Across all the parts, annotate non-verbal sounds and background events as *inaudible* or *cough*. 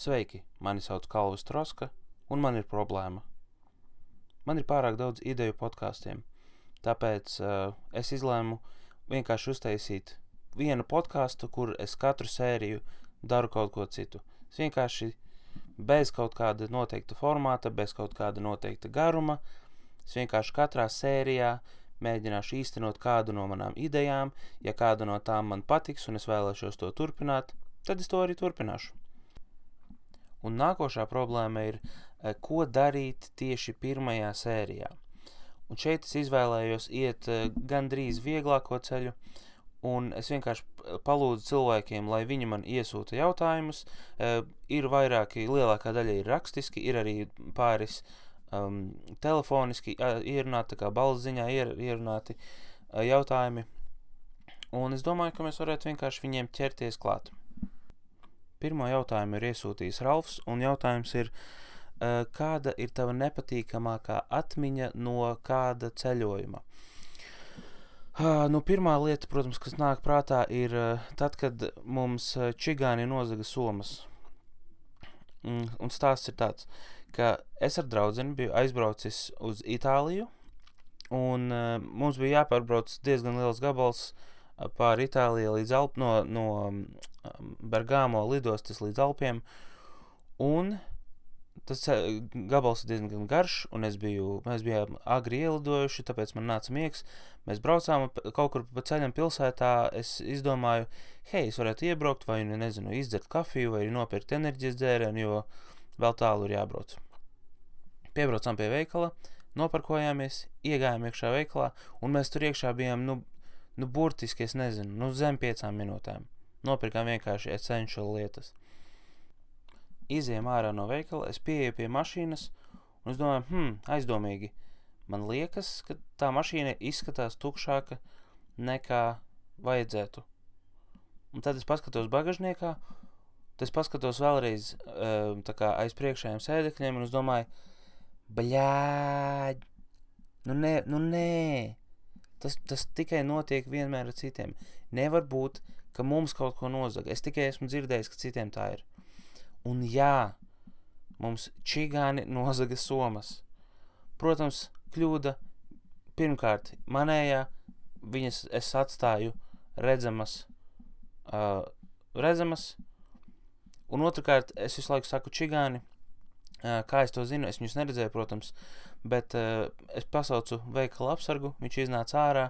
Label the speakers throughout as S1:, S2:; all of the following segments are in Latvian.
S1: Sveiki, mani sauc Kalvis Troska, un man ir problēma. Man ir pārāk daudz ideju podkāstiem, tāpēc uh, es izlēmu vienkārši uztaisīt vienu podkāstu, kur es katru sēriju daru kaut ko citu. Es vienkārši bez kaut kāda noteikta formāta, bez kaut kāda noteikta garuma, es vienkārši katrā sērijā mēģināšu īstenot kādu no manām idejām, ja kāda no tām man patiks un es vēlēšos to turpināt, tad es to arī turpināšu. Un nākošā problēma ir, eh, ko darīt tieši pirmajā sērijā. Un šeit es izvēlējos iet eh, gandrīz vieglāko ceļu, un es vienkārši palūdzu cilvēkiem, lai viņi man iesūta jautājumus. Eh, ir vairāki, lielākā daļa ir rakstiski, ir arī pāris um, telefoniski ierunāti, kā balziņā ier, ierunāti jautājumi. Un es domāju, ka mēs varētu vienkārši viņiem ķerties klāt. Pirmo jautājumu ir iesūtījis Ralfs, un jautājums ir, uh, kāda ir tava nepatīkamākā atmiņa no kāda ceļojuma? Nu, pirmā lieta, protams, kas nāk prātā, ir uh, tad, kad mums čigāni nozaga somas. Mm, un stāsts ir tāds, ka es ar draugu biju aizbraucis uz Itāliju, un mums bija jāpārbrauc diezgan liels gabals pāri Itālijai līdz Alp, no, no Bergamo lidostas līdz Alpiem. Un tas gabals ir diezgan garš, un biju, mēs bijām agri ielidojuši, tāpēc man nāca miegs. Mēs braucām kaut kur pa ceļam pilsētā, es izdomāju, hei, es varētu iebraukt vai, nu, nezinu, izdzert kafiju vai nopirkt enerģijas dzērienu, jo vēl tālu ir jābrauc. Piebraucām pie veikala, noparkojāmies, iegājām iekšā veikalā, un mēs tur iekšā bijām, nu, nu, burtiski, es nezinu, nu, zem piecām minūtēm. Nopirkām vienkārši essential lietas. Izejām ārā no veikala, es pieeju pie mašīnas, un es domāju, hmm, aizdomīgi. Man liekas, ka tā mašīna izskatās tukšāka nekā vajadzētu. Un tad es paskatos bagažniekā, tad es paskatos vēlreiz kā aiz priekšējiem sēdekļiem, un es domāju, bļāģ, nu nē, nu nē, Tas, tas tikai notiek vienmēr ar citiem. Nevar būt, ka mums kaut ko nozaga. Es tikai esmu dzirdējis, ka citiem tā ir. Un jā, mums čigāni nozaga somas. Protams, kļūda pirmkārt manējā, viņas es atstāju redzamas, uh, redzamas, un otrkārt es visu laiku saku čigāni, uh, kā es to zinu, es viņus neredzēju, protams, uh, Bet uh, es pasaucu veikala apsargu, viņš iznāca ārā.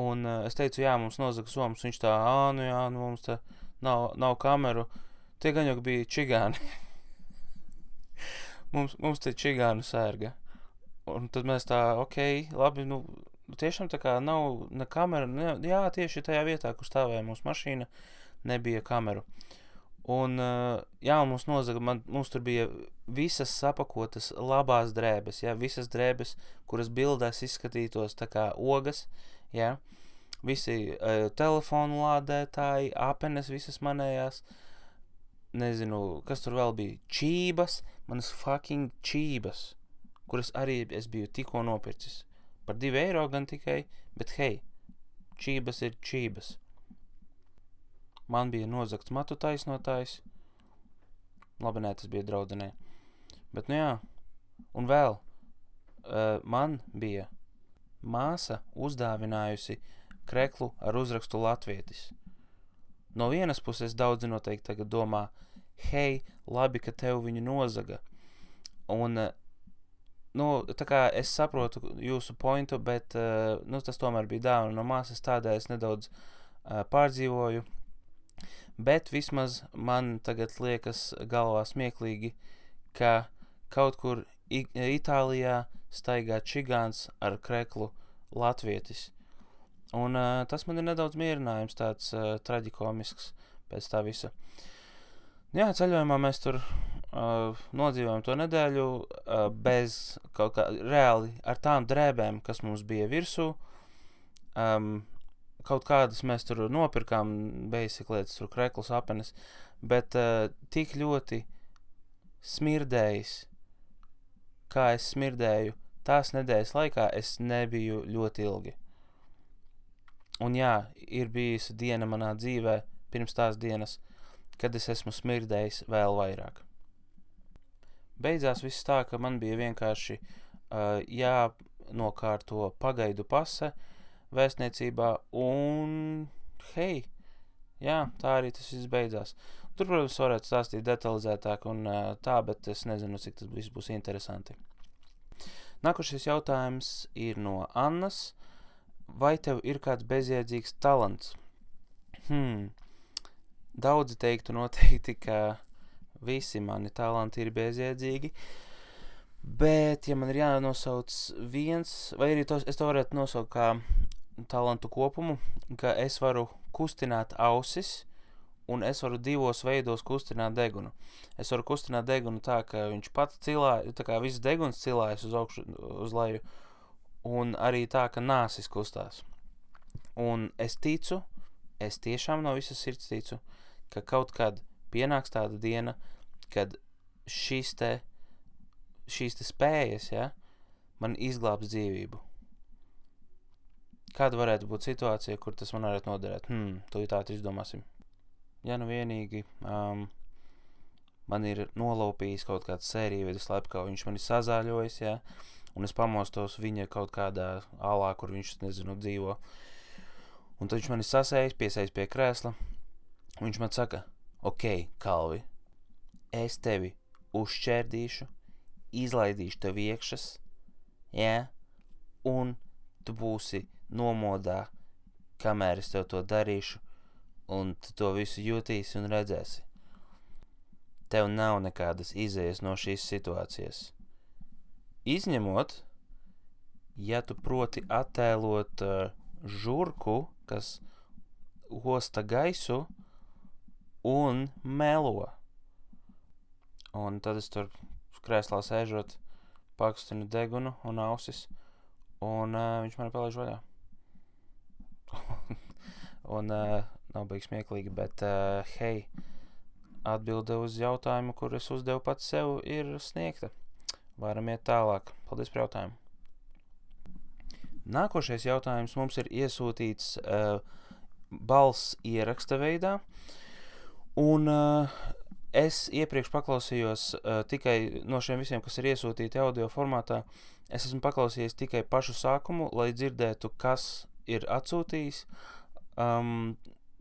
S1: Un uh, es teicu, jā, mums nozaga somas. Viņš tā, ah, nu jā, nu mums tā nav, nav kameru. Tie gan jau bija čigāni. *laughs* mums, mums te čigānu sērga. Un tad mēs tā, ok, labi, nu, tiešām tā kā nav ne kamera. Ne, jā, tieši tajā vietā, kur stāvēja mūsu mašīna, nebija kameru. Uh, Un, jā, mums nozaga, man, mums tur bija visas sapakotas labās drēbes, jā, visas drēbes, kuras bildēs izskatītos tā kā ogas, jā, visi uh, telefonu lādētāji, apenes visas manējās, nezinu, kas tur vēl bija, čības, manas fucking čības, kuras arī es biju tikko nopircis, par divu eiro gan tikai, bet hei, čības ir čības. Man bija nozagts matu taisnotājs. Labi, nē, tas bija draudzenē. Bet, nu jā, un vēl uh, man bija māsa uzdāvinājusi kreklu ar uzrakstu latvietis. No vienas puses daudzi noteikti tagad domā, hei, labi, ka tev viņu nozaga. Un, uh, nu, tā kā es saprotu jūsu pointu, bet, uh, nu, tas tomēr bija dāvana no māsas, tādēļ es nedaudz uh, pārdzīvoju bet vismaz man tagad liekas galvā smieklīgi, ka kaut kur I Itālijā staigā čigāns ar kreklu latvietis. Un uh, tas man ir nedaudz mierinājums, tāds uh, traģikomisks pēc tā visa. Jā, ceļojumā mēs tur uh, nodzīvojam to nedēļu uh, bez kaut kā reāli ar tām drēbēm, kas mums bija virsū. Um, kaut kādas mēs tur nopirkām, beiseklietas, tur krekls, apenes, bet uh, tik ļoti smirdējis, kā es smirdēju, tās nedēļas laikā es nebiju ļoti ilgi. Un jā, ir bijusi diena manā dzīvē, pirms tās dienas, kad es esmu smirdējis vēl vairāk. Beidzās viss tā, ka man bija vienkārši uh, jānokārto pagaidu pase vēstniecībā un hei, jā, tā arī tas viss beidzās. Tur, protams, varētu stāstīt detalizētāk un uh, tā, bet es nezinu, cik tas viss būs interesanti. Nākošais jautājums ir no Annas. Vai tev ir kāds bezjēdzīgs talants? Hmm. Daudzi teiktu noteikti, ka visi mani talanti ir bezjēdzīgi. Bet, ja man ir jānosauc viens, vai arī tos, es to varētu nosaukt kā talantu kopumu, ka es varu kustināt ausis, un es varu divos veidos kustināt degunu. Es varu kustināt degunu tā, ka viņš pats cilāja, tā kā viss deguns cilājas uz augšu, uz leju, un arī tā, ka nāsis kustās. Un es ticu, es tiešām no visas sirds ticu, ka kaut kad pienāks tāda diena, kad šīs te, šīs te spējas, ja, man izglābs dzīvību. Kāda varētu būt situācija, kur tas man varētu noderēt? Hmm, to tā izdomāsim. Ja nu vienīgi um, man ir nolaupījis kaut kāds sērija vai slepkā, viņš man ir sazāļojis, ja, un es pamostos viņa kaut kādā alā, kur viņš, nezinu, dzīvo. Un tad viņš man ir sasējis, piesējis pie krēsla, un viņš man saka, ok, Kalvi, es tevi uzšķērdīšu, izlaidīšu tev iekšas, ja, un tu būsi nomodā, kamēr es tev to darīšu, un tu to visu jutīsi un redzēsi. Tev nav nekādas izējas no šīs situācijas. Izņemot, ja tu proti attēlot uh, žurku, kas osta gaisu un melo. Un tad es tur krēslā sēžot, pakstinu degunu un ausis, un uh, viņš man palaiž vaļā. *laughs* un uh, nav beigas smieklīgi, bet uh, hei, atbilde uz jautājumu, kur es uzdevu pats sev, ir sniegta. Varam iet tālāk. Paldies par jautājumu. Nākošais jautājums mums ir iesūtīts uh, balss ieraksta veidā, un uh, es iepriekš paklausījos uh, tikai no šiem visiem, kas ir iesūtīti audio formātā, es esmu paklausījies tikai pašu sākumu, lai dzirdētu, kas ir atsūtījis. Um,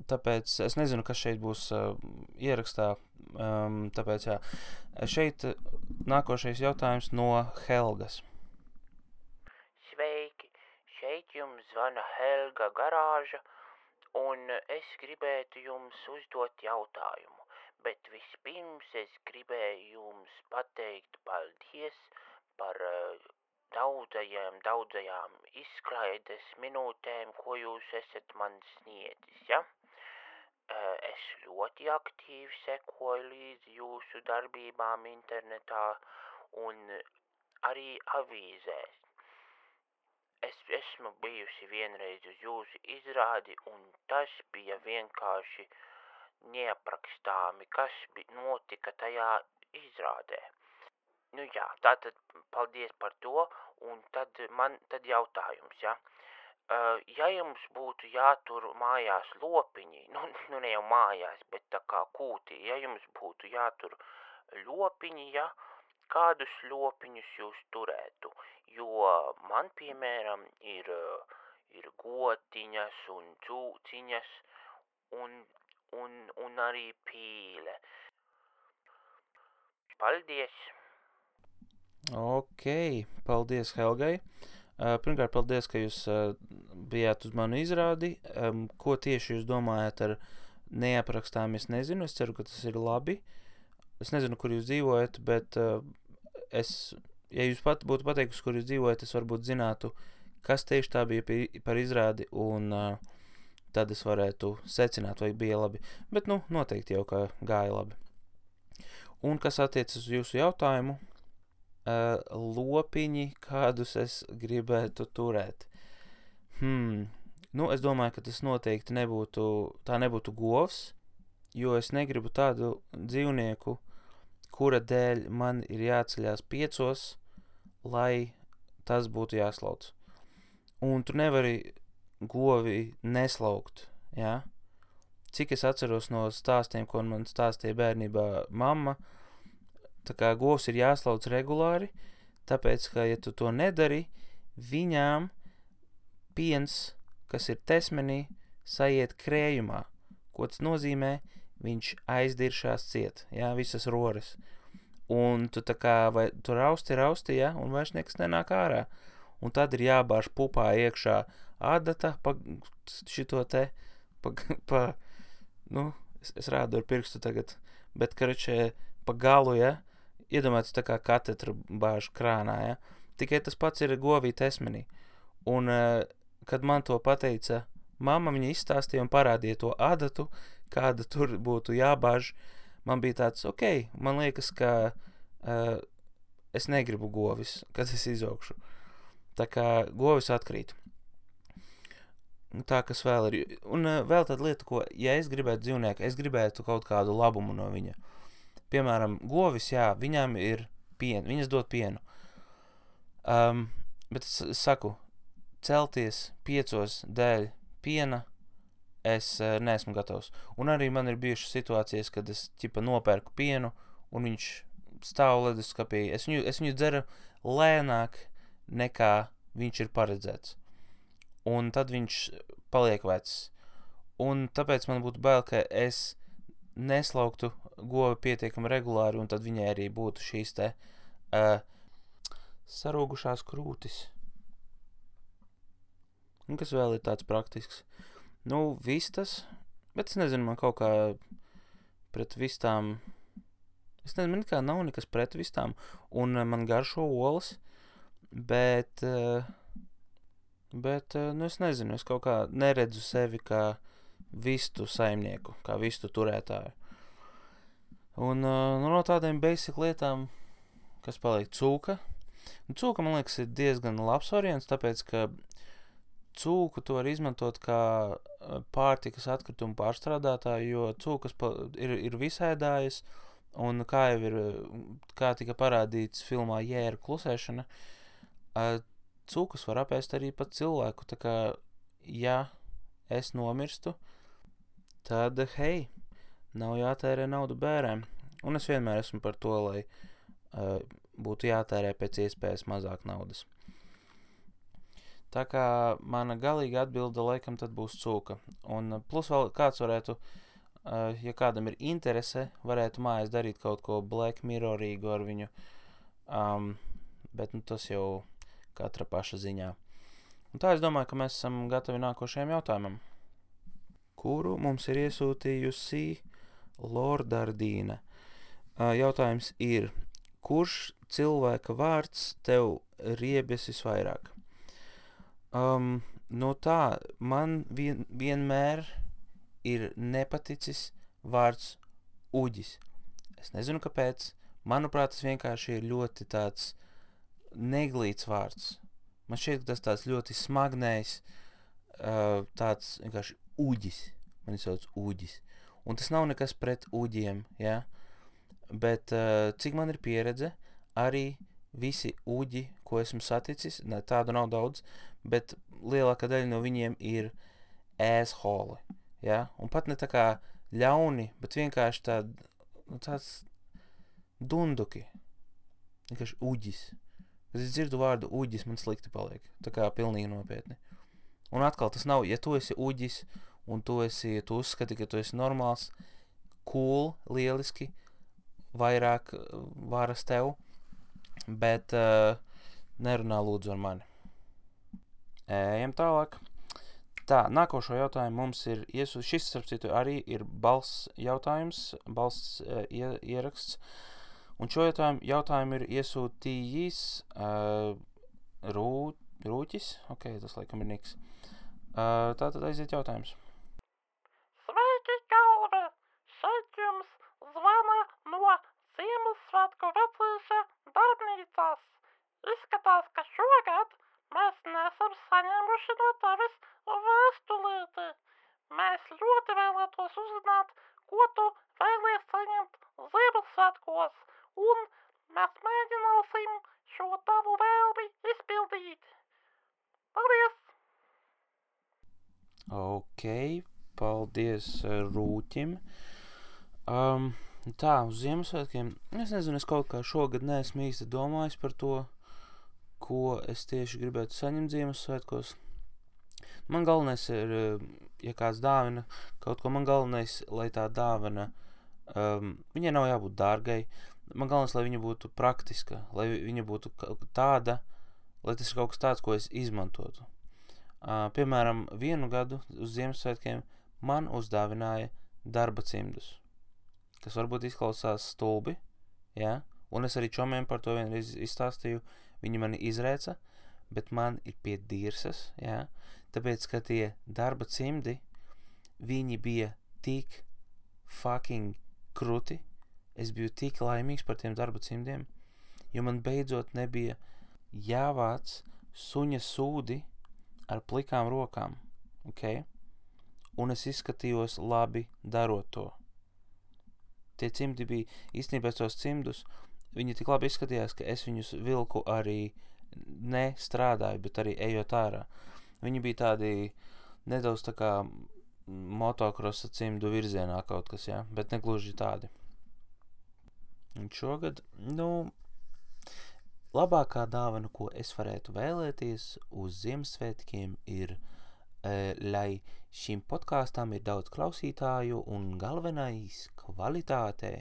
S1: tāpēc es nezinu, kas šeit būs uh, ierakstā. Um, tāpēc jā, šeit nākošais jautājums no Helgas.
S2: Sveiki, šeit jums zvana Helga garāža, un es gribētu jums uzdot jautājumu, bet vispirms es gribēju jums pateikt paldies par uh, daudzajām, daudzajām izklaides minūtēm, ko jūs esat man sniedzis, ja? Es ļoti aktīvi sekoju līdzi jūsu darbībām internetā un arī avīzēs. Es esmu bijusi vienreiz uz jūsu izrādi, un tas bija vienkārši neaprakstāmi, kas notika tajā izrādē. Nu jā, tātad paldies par to, un tad man tad jautājums, ja? Uh, ja jums būtu jātur mājās lopiņi, nu, nu ne jau mājās, bet tā kā kūtī, ja jums būtu jātur lopiņi, ja, kādus lopiņus jūs turētu, jo man, piemēram, ir, ir gotiņas un cūciņas un, un, un arī pīle. Paldies!
S1: Ok, paldies Helgai. Uh, pirmkārt, paldies, ka jūs uh, bijāt uz manu izrādi. Ko tieši jūs domājat ar neaprakstām, es nezinu. Es ceru, ka tas ir labi. Es nezinu, kur jūs dzīvojat, bet uh, es, ja jūs pat būtu pateikusi, kur jūs dzīvojat, es varbūt zinātu, kas tieši tā bija par izrādi, un tad es varētu secināt, vai bija labi. Bet, nu, noteikti jau kā gāja labi. Un kas attiecas uz jūsu jautājumu, uh, lopiņi, kādus es gribētu turēt. Hmm. Nu, es domāju, ka tas noteikti nebūtu, tā nebūtu govs, jo es negribu tādu dzīvnieku, kura dēļ man ir jāceļās piecos, lai tas būtu jāslauc. Un tu nevari govi neslaukt, jā? cik es atceros no stāstiem, ko man stāstīja bērnībā mamma, tā kā govs ir jāslauc regulāri, tāpēc, ka, ja tu to nedari, viņām piens, kas ir tesmenī, saiet krējumā. Ko tas nozīmē? Viņš aizdiršās ciet, jā, visas roras. Un tu tā kā, vai tu rausti, rausti, jā, un vairs nekas nenāk ārā. Un tad ir jābāž pupā iekšā adata pa šito te, pa, pa nu, es, es rādu ar pirkstu tagad, bet, karačē, pa galu, ja, iedomājieties tā kā katedru bāž krānā, ja, tikai tas pats ir govī tesmenī. Un, uh, kad man to pateica mamma, viņa izstāstīja un parādīja to adatu, kāda tur būtu jābāž, man bija tāds, ok, man liekas, ka uh, es negribu govis, kad es izaugšu. Tā kā govis atkrīt. Tā, kas vēl ir. Un uh, vēl tāda lieta, ko, ja es gribētu dzīvnieku, es gribētu kaut kādu labumu no viņa. Piemēram, govis, jā, viņām ir piena, viņas dod pienu. Um, bet es, saku, celties piecos dēļ piena, es uh, neesmu gatavs. Un arī man ir bijušas situācijas, kad es ķipa nopērku pienu, un viņš stāv leduskapī. Es viņu, es viņu dzeru lēnāk, nekā viņš ir paredzēts. Un tad viņš paliek vecs. Un tāpēc man būtu bail, ka es neslauktu govi pietiekami regulāri, un tad viņai arī būtu šīs te uh, sarūgušās krūtis. Un kas vēl ir tāds praktisks? Nu, vistas, bet es nezinu, man kaut kā pret vistām, es nezinu, man kā nav nekas pret vistām, un uh, man garšo olas, bet, uh, bet, uh, nu, es nezinu, es kaut kā neredzu sevi kā vistu saimnieku, kā vistu turētāju. Un uh, nu, no tādiem basic lietām, kas paliek cūka, nu, cūka, man liekas, ir diezgan labs variants, tāpēc, ka cūku to var izmantot kā pārtikas atkritumu pārstrādātāju, jo cūkas ir, ir visēdājas, un kā jau ir, kā tika parādīts filmā Jēra klusēšana, cūkas var apēst arī pat cilvēku, tā kā, ja es nomirstu, tad, hei, nav jātērē naudu bērēm, un es vienmēr esmu par to, lai uh, būtu jātērē pēc iespējas mazāk naudas. Tā kā mana galīga atbilde laikam tad būs cūka. Un plus vēl kāds varētu, uh, ja kādam ir interese, varētu mājās darīt kaut ko Black Mirrorīgu ar viņu. Um, bet nu, tas jau katra paša ziņā. Un tā es domāju, ka mēs esam gatavi nākošajam jautājumam. Kuru mums ir iesūtījusi Lordardīna? Jautājums ir, kurš cilvēka vārds tev riebjas visvairāk? Um, no tā man vien, vienmēr ir nepaticis vārds uģis. Es nezinu, kāpēc. Manuprāt, tas vienkārši ir ļoti tāds neglīts vārds. Man šķiet, ka tas tāds ļoti smagnējs, uh, tāds vienkārši uģis. Man sauc uģis. Un tas nav nekas pret uģiem, ja? Bet uh, cik man ir pieredze, arī visi uģi, ko esmu saticis, ne, tādu nav daudz, bet lielākā daļa no viņiem ir ēsholi. Ja? Un pat ne tā kā ļauni, bet vienkārši tād, nu, tāds dunduki. Vienkārši uģis. Kad es dzirdu vārdu uģis, man slikti paliek. Tā kā pilnīgi nopietni. Un atkal tas nav, ja tu esi uģis un tu esi, tu uzskati, ka tu esi normāls, cool, lieliski, vairāk varas tev, bet uh, nerunā lūdzu ar mani. Ejam tālāk. Tā, nākošo jautājumu mums ir iesūtījis. Šis, starp citu, arī ir balss jautājums, balss uh, ie, ieraksts. Un šo jautājumu, jautājumu ir iesūtījis uh, rū, Rūķis. Ok, tas laikam ir Niks. Uh, tā tad aiziet jautājums.
S3: Sveiki, galva! Šeit jums zvana no Ziemassvētku vecīša darbnīcās. Izskatās, ka šogad Mēs nesam saņēmuši no tevis vēstulīti. Mēs ļoti vēlētos uzzināt, ko tu vēlies saņemt Ziemassvētkos, un mēs mēģināsim šo tavu vēlmi izpildīt. Paldies!
S1: Ok, paldies uh, Rūķim. Um, tā, uz Ziemassvētkiem. Es nezinu, es kaut kā šogad neesmu īsti domājis par to, ko es tieši gribētu saņemt Ziemassvētkos. Man galvenais ir, uh, ja kāds dāvina kaut ko, man galvenais, lai tā dāvana, um, viņai nav jābūt dārgai. Man galvenais, lai viņa būtu praktiska, lai viņa būtu tāda, lai tas ir kaut kas tāds, ko es izmantotu. Piemēram, vienu gadu uz Ziemassvētkiem man uzdāvināja darba cimdus kas varbūt izklausās stulbi, ja? un es arī čomiem par to vienreiz izstāstīju, viņi mani izrēca, bet man ir pie dirsas, ja? tāpēc, ka tie darba cimdi, viņi bija tik fucking kruti, es biju tik laimīgs par tiem darba cimdiem, jo man beidzot nebija jāvāc suņa sūdi ar plikām rokām, ok? Un es izskatījos labi darot to tie cimdi bija īstenībā tos cimdus. Viņi tik labi izskatījās, ka es viņus vilku arī ne strādāju, bet arī ejot ārā. Viņi bija tādi nedaudz tā kā motokrosa cimdu virzienā kaut kas, jā, bet ne gluži tādi. Un šogad, nu, labākā dāvana, ko es varētu vēlēties uz Ziemassvētkiem, ir, e, lai šim podkāstam ir daudz klausītāju un galvenais kvalitāte,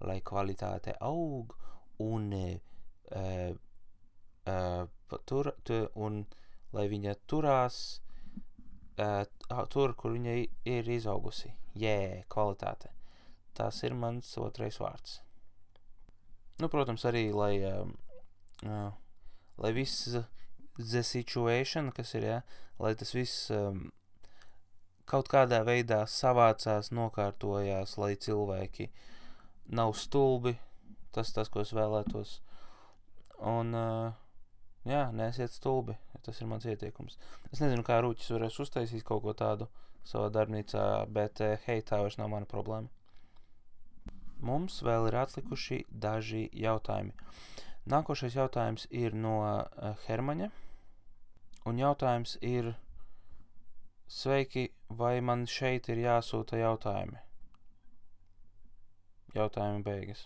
S1: lai kvalitāte aug un, uh, uh, tur, tu, un lai viņa turās uh, tur, kur viņa ir izaugusi. Jē, yeah, kvalitāte. Tas ir mans otrais vārds. Nu, protams, arī, lai, uh, uh, lai viss the situation, kas ir, ja, lai tas viss um, kaut kādā veidā savācās, nokārtojās, lai cilvēki nav stulbi. Tas tas, ko es vēlētos. Un, uh, jā, neesiet stulbi. Tas ir mans ieteikums. Es nezinu, kā Rūķis varēs uztaisīt kaut ko tādu savā darbnīcā, bet, uh, hei, tā vairs nav mana problēma. Mums vēl ir atlikuši daži jautājumi. Nākošais jautājums ir no uh, Hermaņa. Un jautājums ir, Sveiki, vai man šeit ir jāsūta jautājumi? Jautājumi beigas.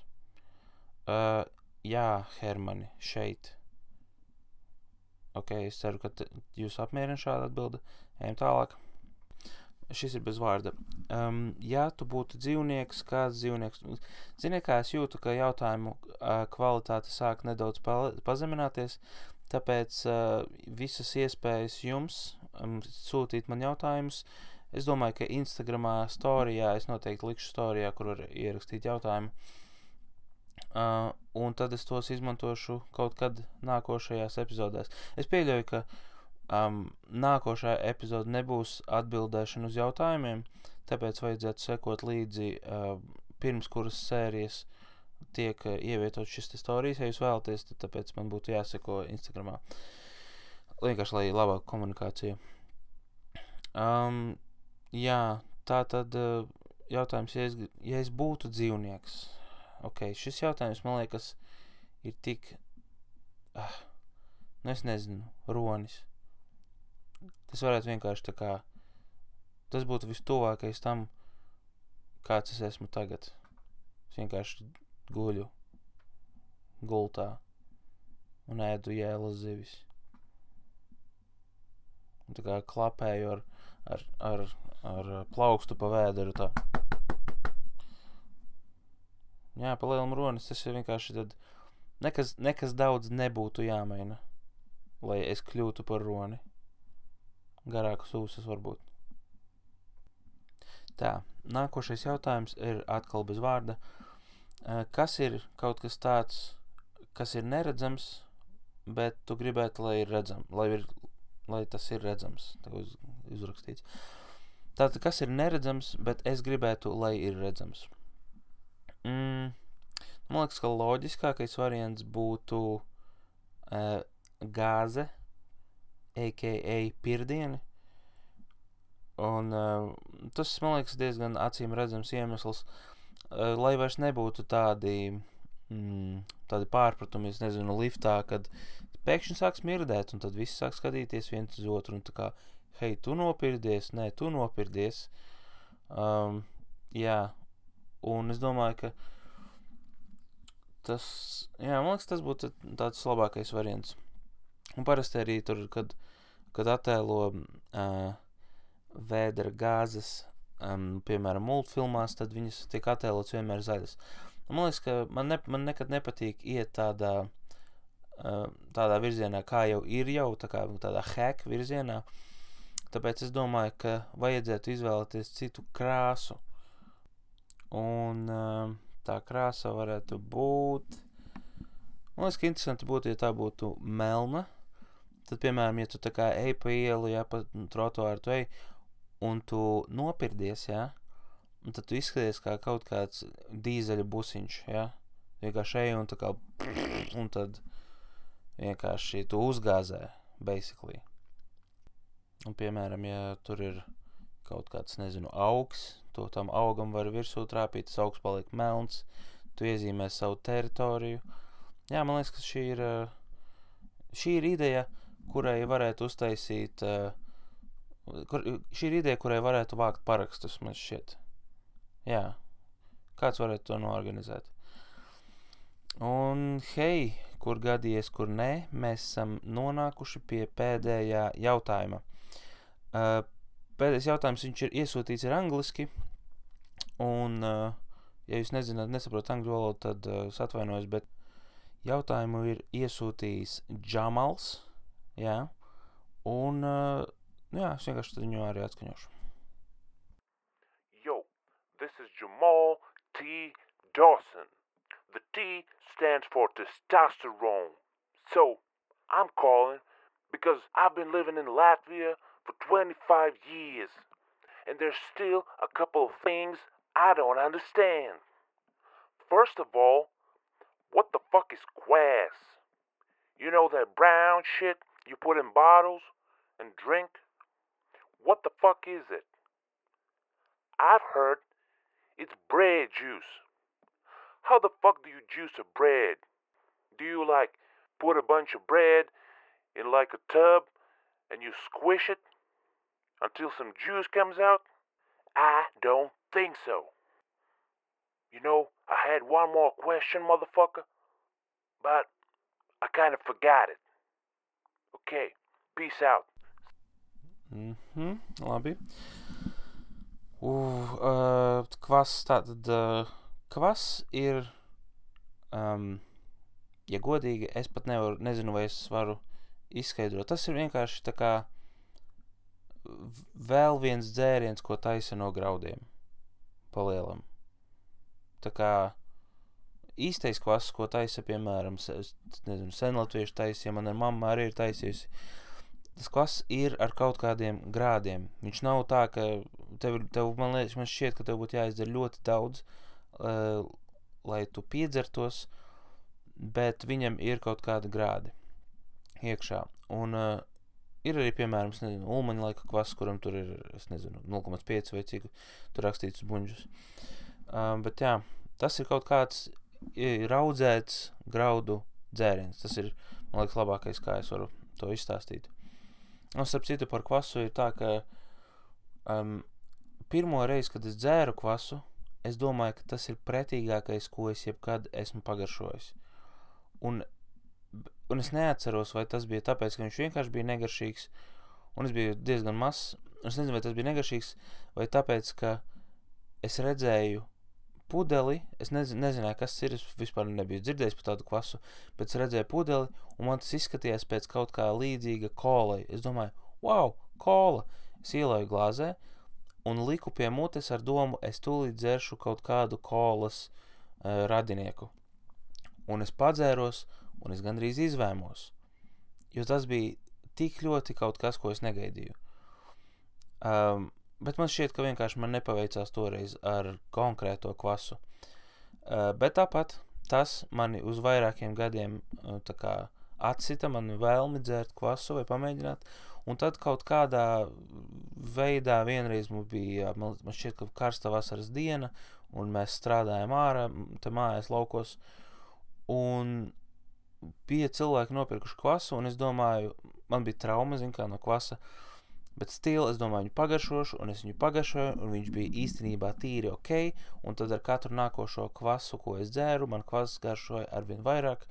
S1: Uh, jā, Hermani, šeit. Ok, es ceru, ka jūs apmierina šāda atbilde. Ejam tālāk. Šis ir bez vārda. Um, ja tu būtu dzīvnieks, kāds dzīvnieks? Ziniet, kā es jūtu, ka jautājumu uh, kvalitāte sāk nedaudz pazemināties, tāpēc uh, visas iespējas jums um, sūtīt man jautājumus. Es domāju, ka Instagramā, storijā, es noteikti likšu storijā, kur var ierakstīt jautājumu. Uh, un tad es tos izmantošu kaut kad nākošajās epizodēs. Es pieļauju, ka um, nākošā epizode nebūs atbildēšana uz jautājumiem, tāpēc vajadzētu sekot līdzi uh, pirms kuras sērijas tiek uh, ievietot šis stāstījums. Ja jūs vēlaties, tad tāpēc man būtu jāseko Instagramā. Uh, vienkārši lai labāka komunikācija. Um, jā, tā tad uh, jautājums, ja es, ja es būtu dzīvnieks, ok, šis jautājums man liekas ir tik, uh, nu es nezinu, ronis. Tas varētu vienkārši tā kā, tas būtu vistuvākais tam, kāds es esmu tagad. Es vienkārši guļu gultā un ēdu jēlas zivis. Un tā kā klapēju ar, ar, ar, ar plaukstu pa vēderu tā. Jā, pa lielam ronis tas ir vienkārši tad nekas, nekas daudz nebūtu jāmaina, lai es kļūtu par roni. Garākas ūsas varbūt. Tā, nākošais jautājums ir atkal bez vārda. Kas ir kaut kas tāds, kas ir neredzams, bet tu gribētu, lai ir redzams, lai ir lai tas ir redzams, uz, uzrakstīts. Tātad, kas ir neredzams, bet es gribētu, lai ir redzams. Mm, man liekas, ka loģiskākais variants būtu uh, gāze, a.k.a. pirdieni. Un uh, tas, man liekas, diezgan acīm redzams iemesls, uh, lai vairs nebūtu tādi, mm, tādi pārpratumi, es nezinu, liftā, kad pēkšņi sāk smirdēt, un tad viss sāk skatīties viens uz otru, un tā kā, hei, tu nopirdies, nē, tu nopirdies, Um, jā, un es domāju, ka tas, jā, man liekas, tas būtu tāds labākais variants. Un parasti arī tur, kad, kad attēlo uh, vēdera gāzes, um, piemēram, multfilmās, tad viņas tiek attēlotas vienmēr zaļas. Un man liekas, ka man, ne, man nekad nepatīk iet tādā, uh, tādā virzienā, kā jau ir jau, tā kā tādā hack virzienā. Tāpēc es domāju, ka vajadzētu izvēlēties citu krāsu. Un uh, tā krāsa varētu būt. Man liekas, ka interesanti būtu, ja tā būtu melna. Tad, piemēram, ja tu tā kā ej pa ielu, jā, pa trotuāru, tu ej, un tu nopirdies, un tad tu izskaties kā kaut kāds dīzeļa busiņš, jā, vienkārši ej un tā kā, *laughs* un tad vienkārši tu uzgāzē, basically. Un, piemēram, ja tur ir kaut kāds, nezinu, augs, to tam augam var virsū trāpīt, tas augs paliek melns, tu iezīmē savu teritoriju. Jā, man liekas, ka šī ir, šī ir ideja, kurai varētu uztaisīt, kur, šī ir ideja, kurai varētu vākt parakstus, man šķiet. Jā, kāds varētu to norganizēt. Un, hei, kur gadījies, kur nē, mēs esam nonākuši pie pēdējā jautājuma. Uh, pēdējais jautājums, viņš ir iesūtīts ir angliski, un, uh, ja jūs nezināt, nesaprotat angļu valodu, tad uh, atvainojos, bet jautājumu ir iesūtījis Džamals, jā, un, uh, jā, es vienkārši viņu arī atskaņošu.
S4: Yo, this is Jamal T. Dawson. The T stands for testosterone. So, I'm calling because I've been living in Latvia for 25 years, and there's still a couple of things I don't understand. First of all, what the fuck is quass? You know that brown shit you put in bottles and drink? What the fuck is it? I've heard it's bread juice. How the fuck do you juice a bread? Do you like put a bunch of bread in like a tub and you squish it until some juice comes out? I don't think so. You know, I had one more question, motherfucker, but I kind of forgot it. Okay, peace out.
S1: Mhm, labi. Uh, uh, kvass tātad, uh, kvass ir, um, ja godīgi, es pat nevaru, nezinu, vai es varu izskaidrot. Tas ir vienkārši tā kā vēl viens dzēriens, ko taisa no graudiem. Palielam. Tā kā īstais kvass, ko taisa, piemēram, nezinu, senlatviešu taisa, ja man ar mamma arī ir taisījusi, tas kvass ir ar kaut kādiem grādiem. Viņš nav tā, ka tev, tev man liekas, man šķiet, ka tev būtu jāizdara ļoti daudz, uh, lai tu piedzertos, bet viņam ir kaut kādi grādi iekšā. Un uh, ir arī, piemēram, nezinu, ulmaņa laika kvass, kuram tur ir, es nezinu, 0,5 vai cik tur rakstīts uz buņģus. Uh, bet jā, tas ir kaut kāds raudzēts graudu dzēriens. Tas ir, man liekas, labākais, kā es varu to izstāstīt. Un, starp citu, par kvasu ir tā, ka um, pirmo reizi, kad es dzēru kvasu, es domāju, ka tas ir pretīgākais, ko es jebkad esmu pagaršojis. Un, un es neatceros, vai tas bija tāpēc, ka viņš vienkārši bija negaršīgs, un es biju diezgan mazs. Es nezinu, vai tas bija negaršīgs, vai tāpēc, ka es redzēju pudeli, es nezinu, nezināju, kas ir, es vispār nebiju dzirdējis par tādu kvasu, bet es redzēju pudeli, un man tas izskatījās pēc kaut kā līdzīga kolai. Es domāju, wow, kola! Es ielēju glāzē un liku pie mutes ar domu, es tūlīt dzeršu kaut kādu kolas uh, radinieku. Un es padzēros, un es gandrīz izvēmos, jo tas bija tik ļoti kaut kas, ko es negaidīju. Um, bet man šķiet, ka vienkārši man nepaveicās toreiz ar konkrēto kvasu. Uh, bet tāpat tas mani uz vairākiem gadiem uh, kā atsita mani vēlmi dzert kvasu vai pamēģināt. Un tad kaut kādā veidā vienreiz mums bija, man, man šķiet, ka karsta vasaras diena, un mēs strādājām ārā, te mājās laukos, un bija cilvēki nopirkuši kvasu, un es domāju, man bija trauma, zin kā, no kvasa, Bet stila, es domāju, viņu pagaršošu, un es viņu pagaršoju, un viņš bija īstenībā tīri ok, un tad ar katru nākošo kvasu, ko es dzēru, man kvass garšoja arvien vairāk,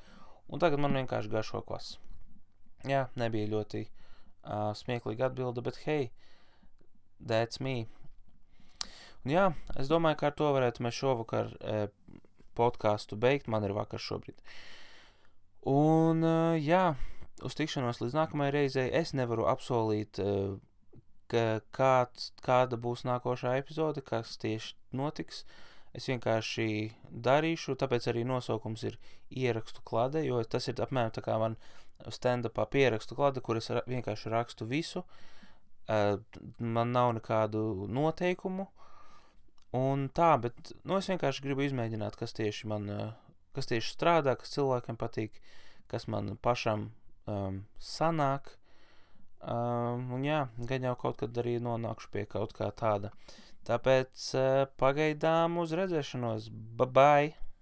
S1: un tagad man vienkārši garšo kvass. Jā, nebija ļoti uh, smieklīga atbilde, bet hei, that's me. Un jā, es domāju, ka ar to varētu mēs šovakar uh, podkāstu beigt, man ir vakar šobrīd. Un uh, jā, uz tikšanos līdz nākamajai reizei es nevaru apsolīt uh, kāds, kāda būs nākošā epizode, kas tieši notiks. Es vienkārši darīšu, tāpēc arī nosaukums ir ierakstu klade, jo tas ir apmēram tā kā man stand-upā pierakstu klade, kur es vienkārši rakstu visu. Uh, man nav nekādu noteikumu. Un tā, bet nu, es vienkārši gribu izmēģināt, kas tieši man, uh, kas tieši strādā, kas cilvēkiem patīk, kas man pašam um, sanāk. Um, un jā, gan jau kaut kad arī nonākšu pie kaut kā tāda. Tāpēc uh, pagaidām uz redzēšanos. Bye bye!